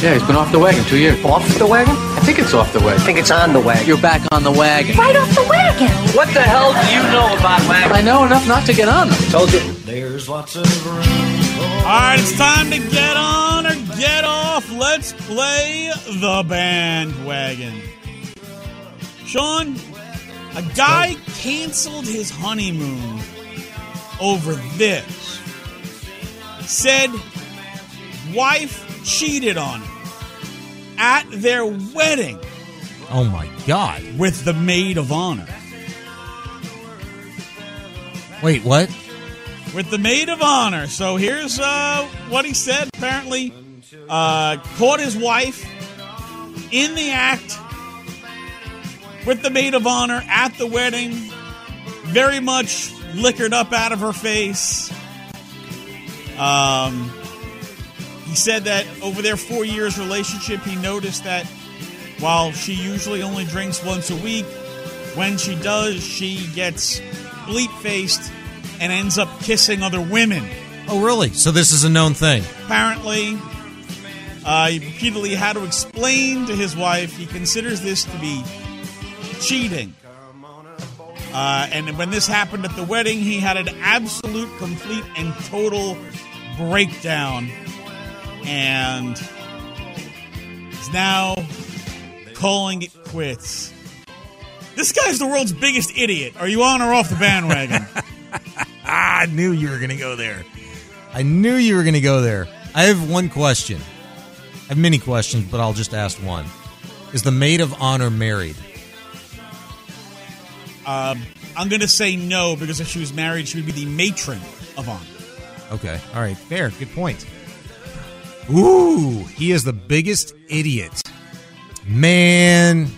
Yeah, he's been off the wagon two years. Off the wagon? I think it's off the wagon. I think it's on the wagon. You're back on the wagon. Right off the wagon. What the hell do you know about wagons? I know enough not to get on them. Told you. There's lots of room. All right, it's time to get on or get off. Let's play the bandwagon. Sean, a guy canceled his honeymoon over this. Said wife cheated on him at their wedding Oh my God! with the maid of honor. Wait, what? with the maid of honor. So here's uh, what he said. Apparently, uh, caught his wife in the act with the maid of honor at the wedding. Very much liquored up out of her face. Um, he said that over their four years relationship, he noticed that while she usually only drinks once a week, when she does, she gets bleep faced and ends up kissing other women. Oh, really? So this is a known thing. Apparently, uh, he repeatedly had to explain to his wife he considers this to be cheating. Uh, and when this happened at the wedding, he had an absolute, complete, and total breakdown. And is now calling it quits. This guy's the world's biggest idiot. Are you on or off the bandwagon? I knew you were going to go there. I knew you were going to go there. I have one question. I have many questions, but I'll just ask one. Is the maid of honor married? Um, I'm going to say no because if she was married, she would be the matron of honor. Okay. All right. Fair. Good point. Ooh, he is the biggest idiot. Man.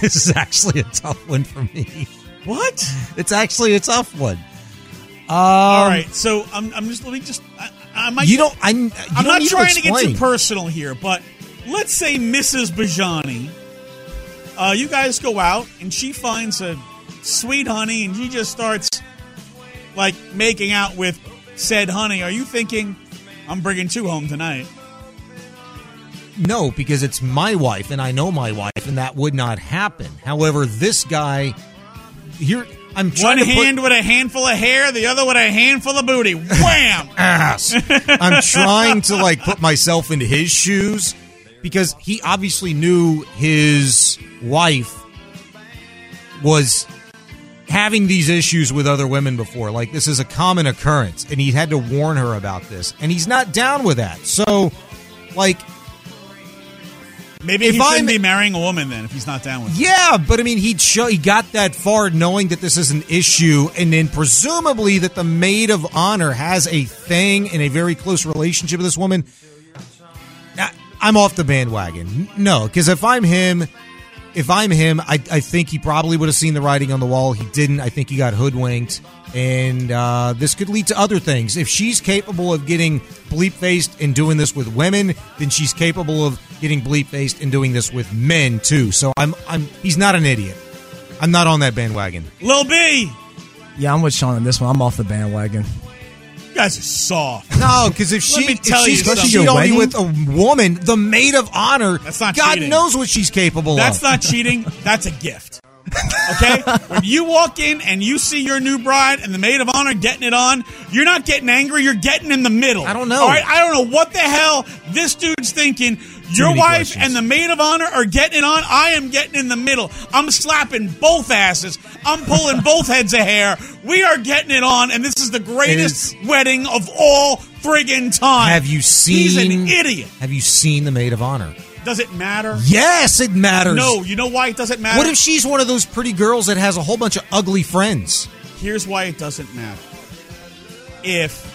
this is actually a tough one for me. What? It's actually a tough one. Um, All right, so I'm, I'm just let me just I, I might, You don't. I, you I'm don't not trying to, to, get too personal here, but let's say Mrs. Bajani, uh, you guys go out and she finds a sweet honey and she just starts like making out with said honey. Are you thinking I'm bringing two home tonight? No, because it's my wife, and I know my wife, and that would not happen. However, this guy here, I'm trying One to put- hand with a handful of hair, the other with a handful of booty. Wham! ass. I'm trying to like put myself into his shoes because he obviously knew his wife was having these issues with other women before. Like this is a common occurrence and he had to warn her about this and he's not down with that. So like Maybe If he shouldn't I'm- be marrying a woman then if he's not down with it. Yeah, but I mean, he'd show he got that far knowing that this is an issue, and then presumably that the maid of honor has a thing and a very close relationship with this woman. Now, I'm off the bandwagon. No, because if I'm him, if I'm him, I, I think he probably would have seen the writing on the wall. He didn't. I think he got hoodwinked, and uh, this could lead to other things. If she's capable of getting bleep faced and doing this with women, then she's capable of getting bleep faced and doing this with men too. So I'm, I'm. He's not an idiot. I'm not on that bandwagon. Lil B, Yeah, I'm with Sean on this one. I'm off the bandwagon. You guys are soft. No, because if she me if tell she's you going to something. cheat on you Wedding? with a woman, the maid of honor, That's not God cheating. knows what she's capable of. That's of. not cheating. That's a gift. Okay? when you walk in and you see your new bride and the maid of honor getting it on, you're not getting angry. You're getting in the middle. I don't know. All right? I don't know what the hell this dude's thinking. Your wife questions. and the maid of honor are getting it on. I am getting in the middle. I'm slapping both asses. I'm pulling both heads of hair. We are getting it on, and this is the greatest wedding of all friggin' time. Have you seen? He's an idiot. Have you seen the maid of honor? Does it matter? Yes, it matters. No, you know why it doesn't matter? What if she's one of those pretty girls that has a whole bunch of ugly friends? Here's why it doesn't matter. If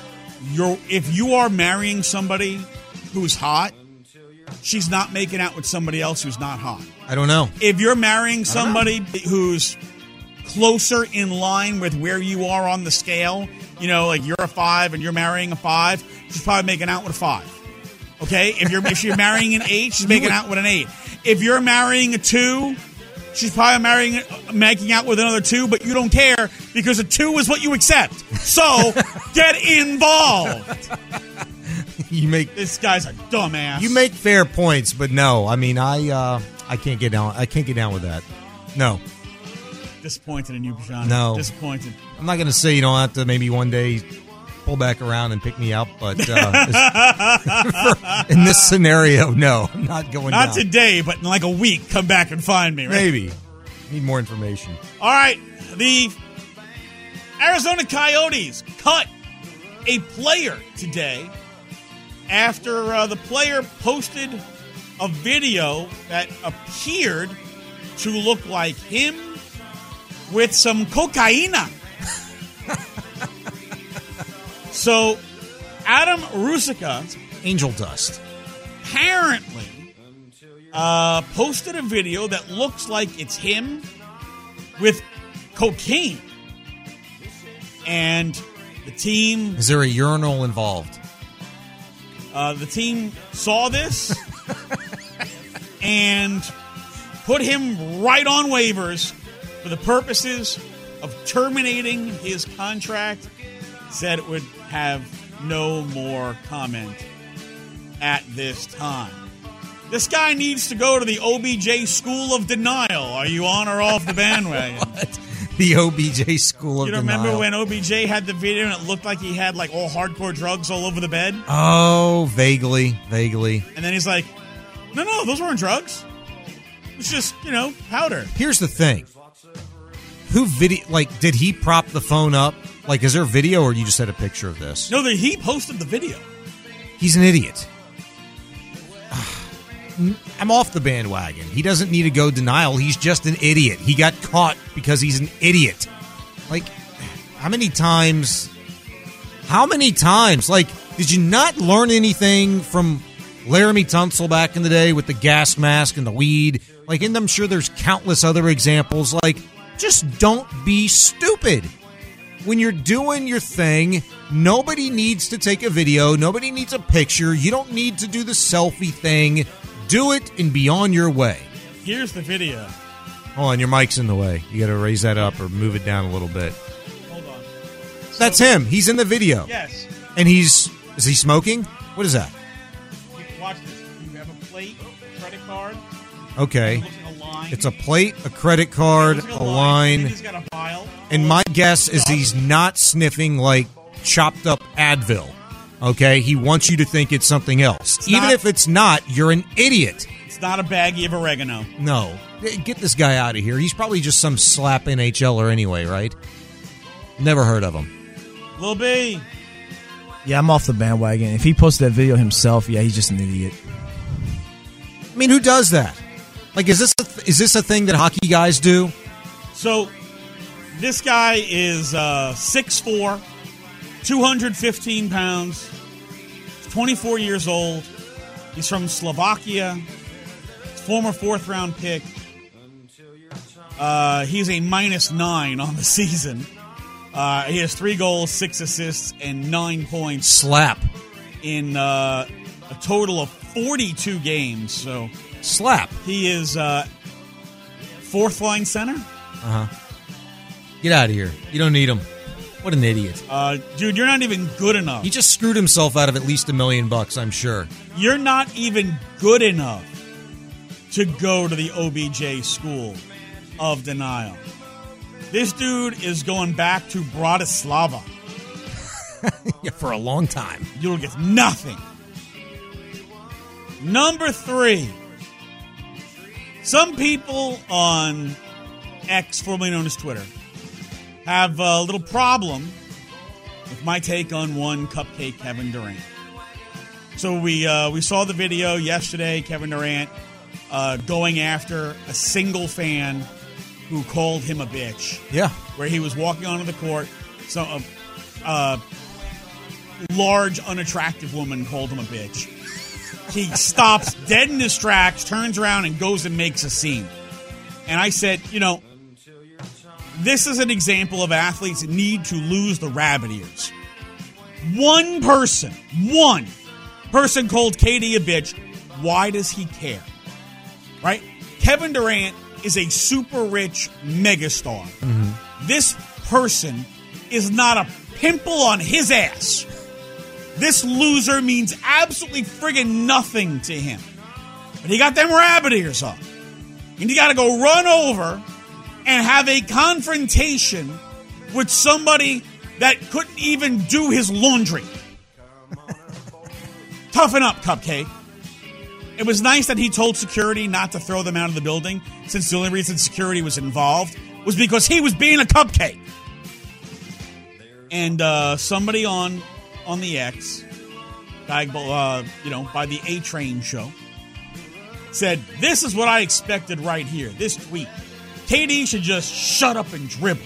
you're if you are marrying somebody who's hot, she's not making out with somebody else who's not hot. I don't know. If you're marrying somebody who's closer in line with where you are on the scale, you know, like you're a five and you're marrying a five, she's probably making out with a five. Okay? If you're if you're marrying an eight, she's making out with an eight. If you're marrying a two she's probably marrying, making out with another two, but you don't care because a two is what you accept. So get involved. You make This guy's a dumbass. you make fair points, but no, I mean I uh, I can't get down. I can't get down with that. No, disappointed in you, Sean. No. disappointed. I'm not going to say you don't have to maybe one day pull back around and pick me up, but uh, in this scenario, no, I'm not going Not down. today, but in like a week, come back and find me. Right? Maybe need more information. All right, the Arizona Coyotes cut a player today after uh, the player posted a video that appeared to look like him with some cocaina. so, Adam Ruzicka Angel dust. apparently uh, posted a video that looks like it's him with cocaine. And the team, Is there a urinal involved? Uh, the team saw this and put him right on waivers for the purposes of terminating his contract. Said it would have no more comment at this time. This guy needs to go to the OBJ School of Denial. Are you on or off the bandwagon? The OBJ School of You remember Denial. when OBJ had the video and it looked like he had like all hardcore drugs all over the bed? Oh, vaguely, vaguely. And then he's like, no, no, those weren't drugs. It's just, you know, powder. Here's the thing. Who video? Like, did he prop the phone up? Like, is there video, or you just had a picture of this? No, that he posted the video. He's an idiot. I'm off the bandwagon. He doesn't need to go denial. He's just an idiot. He got caught because he's an idiot. Like, how many times? How many times? Like, did you not learn anything from Laremy Tunsil back in the day with the gas mask and the weed? Like, and I'm sure there's countless other examples. Like, just don't be stupid when you're doing your thing, nobody needs to take a video. Nobody needs a picture. You don't need to do the selfie thing. Do it and be on your way. Here's the video. Hold on, your mic's in the way. You got to raise that up or move it down a little bit. Hold on. That's him. He's in the video. Yes. And he's. Is he smoking? What is that? Watch this. You have a plate, a credit card. Okay. It looks like a line. It's a plate, a credit card, It looks like a Then line. he's got a file. And my guess is he's not sniffing like chopped up Advil. Okay? He wants you to think it's something else. Even not- if it's not, you're an idiot. It's not a baggie of oregano. No. Get this guy out of here. He's probably just some slap NHLer anyway, right? Never heard of him. Lil B. Yeah, I'm off the bandwagon. If he posted that video himself, yeah, he's just an idiot. I mean, who does that? Like, is this a th- is this a thing that hockey guys do? So, this guy is uh, 6'4, 215 pounds, 24 years old. He's from Slovakia, former fourth round pick. Uh, he's a minus nine on the season. Uh, he has three goals, six assists, and nine points Slap, in uh, a total of 42 games. So slap. he is uh, fourth line center. Uh huh. Get out of here. You don't need him. What an idiot. Uh, dude, you're not even good enough. He just screwed himself out of at least a million bucks, I'm sure. You're not even good enough to go to the OBJ school of denial. This dude is going back to Bratislava. Yeah, for a long time. You'll get nothing. Number three. Some people on X, formerly known as Twitter, have a little problem with my take on one cupcake Kevin Durant. So we uh, we saw the video yesterday. Kevin Durant uh, going after a single fan who called him a bitch Yeah. where he was walking onto the court. So a, a large, unattractive woman called him a bitch. He stops dead in his tracks, turns around, and goes and makes a scene. And I said, you know, this is an example of athletes need to lose the rabbit ears. One person, one person called KD a bitch. Why does he care? Right? Kevin Durant is a super rich megastar. Mm-hmm. This person is not a pimple on his ass. This loser means absolutely friggin' nothing to him. But he got them rabbit ears on. And you got to go run over and have a confrontation with somebody that couldn't even do his laundry. Toughen up, Cupcake. It was nice that he told security not to throw them out of the building, since the only reason security was involved was because he was being a cupcake. And uh, somebody on on the X, uh, you know, by the A Train show, said, This is what I expected right here. This tweet. KD should just shut up and dribble.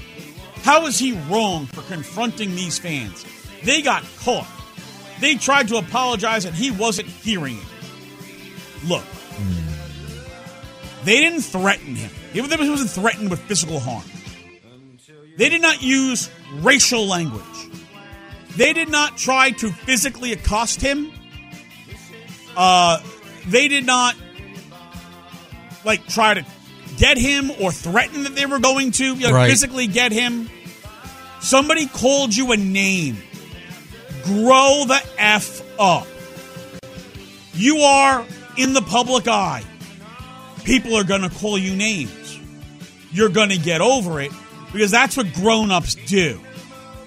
How is he wrong for confronting these fans? They got caught. They tried to apologize and he wasn't hearing it. Look, they didn't threaten him. Even if he wasn't threatened with physical harm. They did not use racial language. They did not try to physically accost him. Uh, they did not like try to get him or threaten that they were going to Right. physically get him. Somebody called you a name. Grow the F up. You are in the public eye. People are going to call you names. You're going to get over it because that's what grown ups do.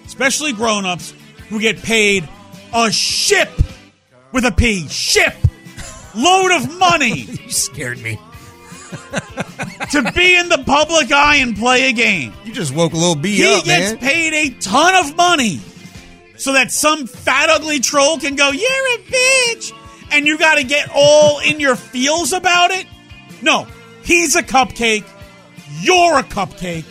Especially grown ups who get paid a ship with a P. Ship. Load of money You scared me. To be in the public eye and play a game. You just woke a little B He up, gets man. paid a ton of money so that some fat ugly troll can go, "You're a bitch," and you got to get all in your feels about it. No, he's a cupcake. You're a cupcake.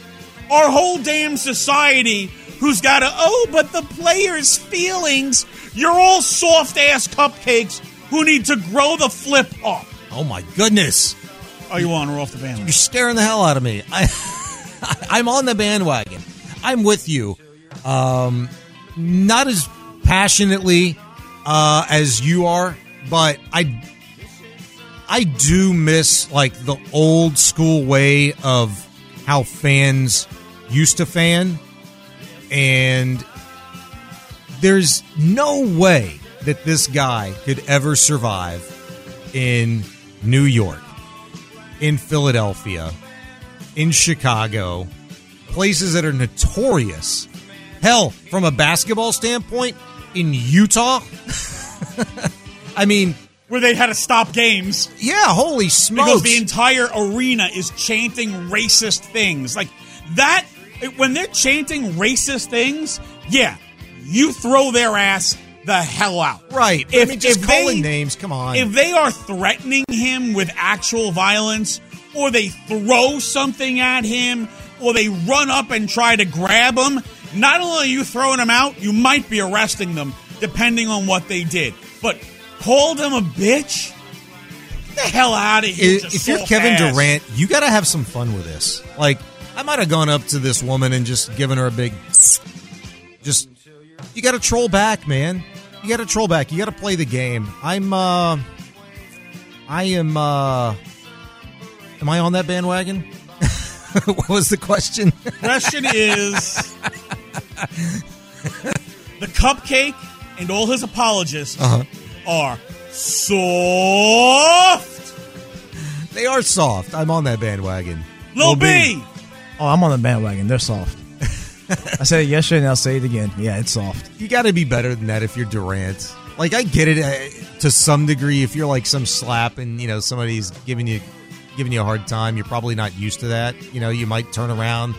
Our whole damn society, who's got to, oh, but the players' feelings. You're all soft ass cupcakes who need to grow the flip up. Oh my goodness. Are you on or off the bandwagon? You're scaring the hell out of me. I, I'm on the bandwagon. I'm with you. Um, not as passionately uh, as you are, but I I do miss like the old school way of how fans used to fan, and there's no way that this guy could ever survive in New York in Philadelphia, in Chicago, places that are notorious. Hell, from a basketball standpoint, in Utah. I mean, Where they had to stop games. yeah, holy smokes! because the entire arena is chanting racist things. Like that, when they're chanting racist things, yeah, you throw their ass the hell out. right. If, I mean, just if calling they, names, come on. If they are threatening him with actual violence, or they throw something at him, or they run up and try to grab him, not only are you throwing them out, you might be arresting them, depending on what they did. But called him a bitch? Get the hell out of here. if, if you're Kevin ass. Durant, you got to have some fun with this. Like, I might have gone up to this woman and just given her a big, just, you got to troll back, man. You got to troll back. You got to play the game. I'm, uh, I am, uh, am I on that bandwagon? what was the question? Question is the cupcake and all his apologists Uh-huh. are soft. they are soft. I'm on that bandwagon. Lil Lil B. Oh, I'm on the bandwagon. They're soft. I said it yesterday and I'll say it again. Yeah, it's soft. You got to be better than that if you're Durant. Like I get it uh, to some degree. If you're like some slap and you know somebody's giving you giving you a hard time, you're probably not used to that. You know, you might turn around,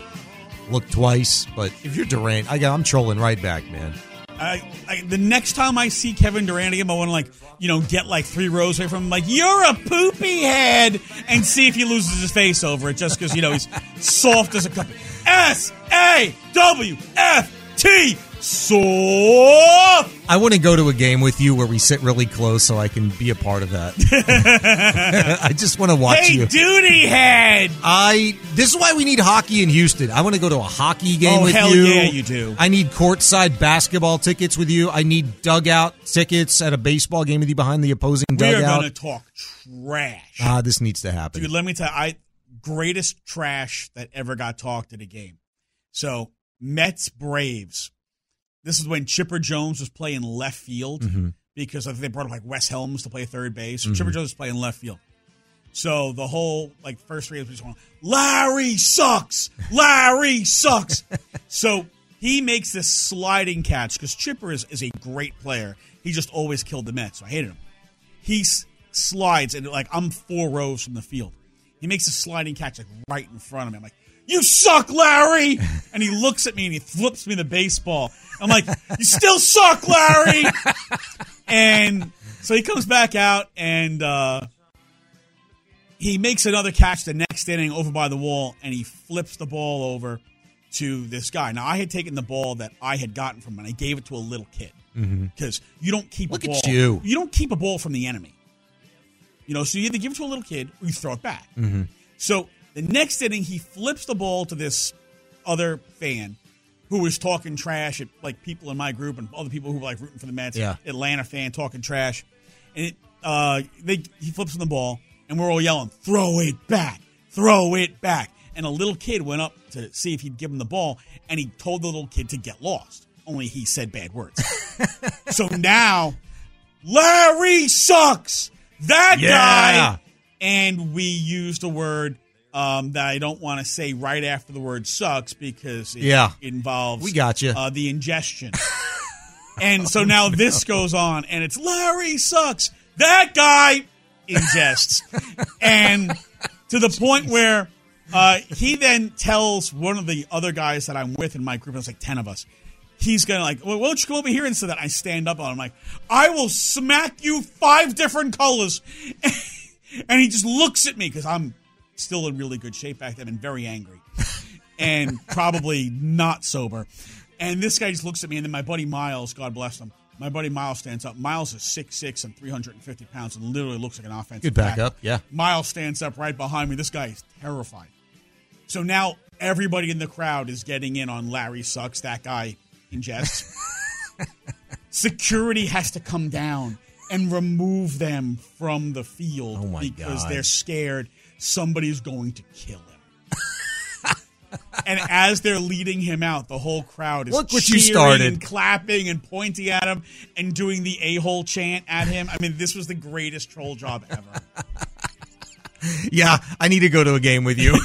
look twice. But if you're Durant, I got I'm trolling right back, man. I, I, the next time I see Kevin Durant again, I want to like you know get like three rows away from him, like you're a poopy head, and see if he loses his face over it, just because you know he's soft as a cup. S A W F T soft. I want to go to a game with you where we sit really close so I can be a part of that. I just want to watch Hey, you. duty head. I this is why we need hockey in Houston. I want to go to a hockey game Oh, with hell you. yeah, you do. I need courtside basketball tickets with you. I need dugout tickets at a baseball game with you behind the opposing We are dugout. going to talk trash. Ah, this needs to happen. Dude, let me tell you, I greatest trash that ever got talked at a game. So Mets Braves. This is when Chipper Jones was playing left field mm-hmm. because I think they brought up like Wes Helms to play third base. So mm-hmm. Chipper Jones was playing left field. So the whole like first three was going, Larry sucks, Larry sucks. so he makes this sliding catch because Chipper is, is a great player. He just always killed the Mets, so I hated him. He s- slides and like I'm four rows from the field. He makes a sliding catch like right in front of me. I'm like, "You suck, Larry!" And he looks at me and he flips me the baseball. I'm like, "You still suck, Larry!" And so he comes back out and uh, he makes another catch the next inning over by the wall and he flips the ball over to this guy. Now I had taken the ball that I had gotten from him and I gave it to a little kid because you don't keep Look a at ball. you. don't keep a ball from the enemy. You know, so you either give it to a little kid or you throw it back. So the next inning, he flips the ball to this other fan who was talking trash at like people in my group and other people who were like rooting for the Mets. Yeah. Atlanta fan talking trash, and it uh, they he flips him the ball, and we're all yelling, "Throw it back! Throw it back!" And a little kid went up to see if he'd give him the ball, and he told the little kid to get lost. Only he said bad words. so now, Larry sucks. That Yeah. guy. And we used a word um, that I don't want to say right after the word sucks because it Yeah. involves We got you. uh, the ingestion. and so now this goes on, and it's Larry sucks. That guy ingests, and to the point where uh, he then tells one of the other guys that I'm with in my group. There's like ten of us. He's gonna like, well, why don't you come over here? And so that I stand up on him, I'm like, I will smack you five different colors. and he just looks at me because I'm still in really good shape back then and very angry and probably not sober. And this guy just looks at me, and then my buddy Miles, God bless him, my buddy Miles stands up. Miles is 6'6 and 350 pounds and literally looks like an offensive Good backup, tackle. yeah. Miles stands up right behind me. This guy is terrified. So now everybody in the crowd is getting in on Larry sucks. That guy ingests. Security has to come down and remove them from the field Oh, because God. they're scared somebody's going to kill him. and as they're leading him out, the whole crowd is Look what you started. and clapping and pointing at him and doing the a-hole chant at him. I mean, this was the greatest troll job ever. Yeah, I need to go to a game with you.